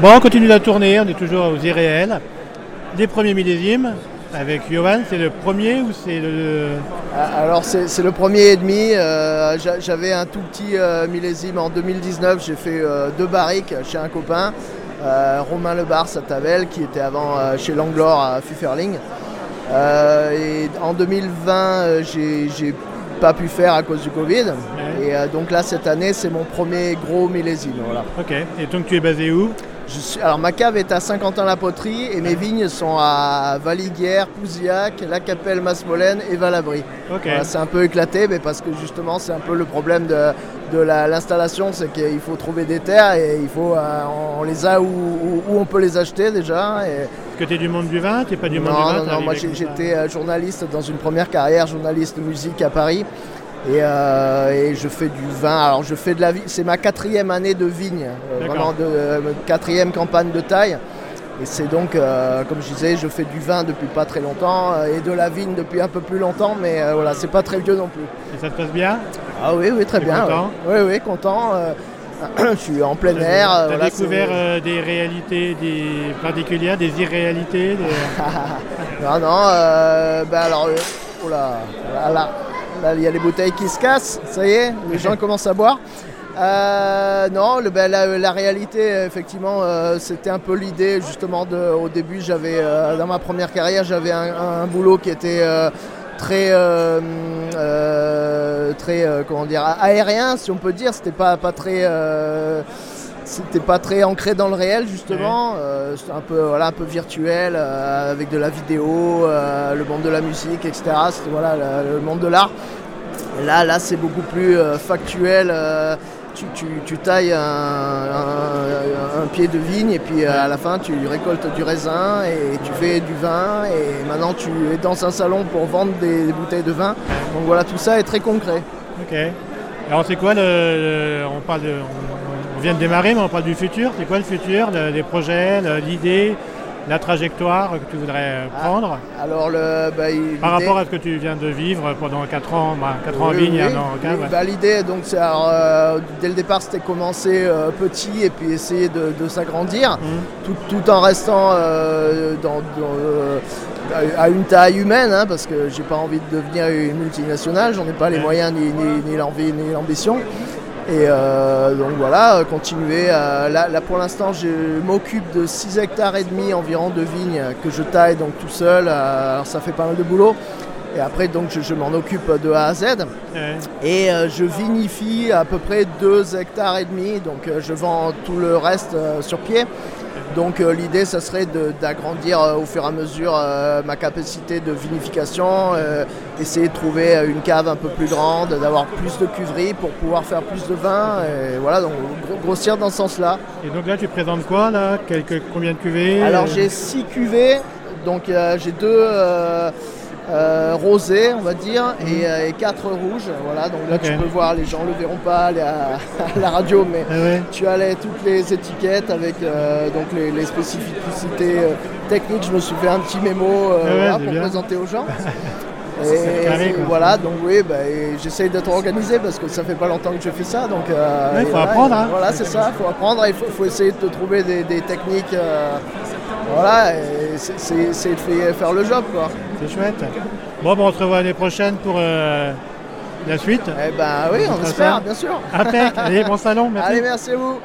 Bon, on continue la tournée, on est toujours aux irréels. Les premiers millésimes avec Johan, c'est le premier ou c'est le... Ah, Alors c'est le premier et demi. Euh, j'a- J'avais un tout petit euh, millésime en 2019. J'ai fait euh, deux barriques chez un copain, Romain Lebar à Tavel, qui était avant chez Langlore à Fuferling. Euh, et en 2020, euh, j'ai pas pu faire à cause du Covid. Et donc là, cette année, c'est mon premier gros millésime. Voilà. Ok, et donc tu es basé où? Je suis- alors ma cave est à Saint-Quentin-la-Poterie et mes vignes sont à Valiguière, Pouzillac, La Capelle, Masmolène et Valabry. Ok. Voilà, c'est un peu éclaté, mais parce que justement c'est un peu le problème de, de la- l'installation, c'est qu'il faut trouver des terres et il faut, euh, on les a où, où- où on peut les acheter déjà. Et... Est-ce que tu es du monde du vin Tu pas du non, monde du vin non, non, moi j'étais euh, journaliste dans une première carrière, journaliste musique à Paris. Et, euh, et je fais du vin. Alors je fais de la vie. C'est ma quatrième année de vigne, euh, vraiment de euh, quatrième campagne de taille. Et c'est donc, euh, comme je disais, je fais du vin depuis pas très longtemps et de la vigne depuis un peu plus longtemps, mais voilà, c'est pas très vieux non plus. Et ça te passe bien? Ah oui, oui, très bien. content? Oui, oui, oui, content. je suis en plein air. Tu as voilà, découvert des réalités des particulières, des irréalités des- Non, non, ben alors, oh là, là, là, il y a les bouteilles qui se cassent, ça y est, les gens commencent à boire. Euh, non, ben, la, réalité, effectivement, euh, c'était un peu l'idée, justement, au début, j'avais, euh, dans ma première carrière, j'avais un, un boulot qui était euh, très, très, comment dire, aérien, si on peut dire, c'était pas, pas très... c'était pas très ancré dans le réel justement, Euh, c'était un peu, voilà, un peu virtuel euh, avec de la vidéo, euh, le monde de la musique, etc. C'était voilà, le, le monde de l'art. Là, là c'est beaucoup plus euh, factuel. tu, tu- tu tailles un, un- un pied de vigne et puis à la fin tu récoltes du raisin et tu fais du vin et maintenant tu es dans un salon pour vendre des, des bouteilles de vin. Donc voilà, tout ça est très concret. Ok. Alors c'est quoi le, le- on parle de, on vient de démarrer, mais on parle du futur. C'est quoi le futur, les projets, l'idée, la trajectoire que tu voudrais euh, prendre? Alors le, bah, par rapport à ce que tu viens de vivre pendant 4 ans, 4 ans en Oui, oui. Oui, bah, L'idée, donc, c'est euh, dès le départ, c'était commencer euh, petit et puis essayer de, de s'agrandir, tout, tout en restant euh, dans, dans, à une taille humaine, hein, parce que j'ai pas envie de devenir une multinationale, j'en ai pas les moyens ni, ni- ni l'envie ni l'ambition. Et euh, donc voilà, continuer. euh, là, là, pour l'instant, je m'occupe de 6 hectares et demi environ de vignes que je taille donc tout seul. euh, alors ça fait pas mal de boulot. Et après, donc, je, je m'en occupe de A à Z. Ouais. Et euh, je vinifie à peu près 2 hectares et demi, donc euh, je vends tout le reste euh, sur pied. Donc euh, l'idée, ça serait d'agrandir euh, au fur et à mesure euh, ma capacité de vinification, essayer de trouver une cave un peu plus grande, d'avoir plus de cuverie pour pouvoir faire plus de vin. Et voilà, donc gro- grossir dans ce sens-là. Et donc là, tu présentes quoi là? Quelques, Combien de cuvées? Alors j'ai 6 cuvées, donc j'ai deux euh, euh, rosés, on va dire, et, euh, et quatre rouges. Voilà, donc là tu peux voir, les gens ne le verront pas à la, à la radio, mais Ah ouais. tu as les- toutes les étiquettes avec euh, donc les, les spécificités euh, techniques. Je me suis fait un petit mémo euh, Ah ouais, voilà, c'est pour bien. présenter aux gens. Carré, Et quoi. voilà, donc oui, bah, j'essaye d'être organisé parce que ça fait pas longtemps que je fais ça. Donc, euh, Ouais, faut voilà, apprendre, et hein. Voilà, c'est ça, il faut apprendre. Il faut, faut essayer de trouver des, des techniques. euh, voilà, c'est- de faire- le job, quoi. C'est chouette. Bon, bon, on se revoit l'année prochaine pour euh, la suite. Eh ben oui, on espère, bien sûr. Impec. Allez, bon salon, merci. Allez, merci à vous.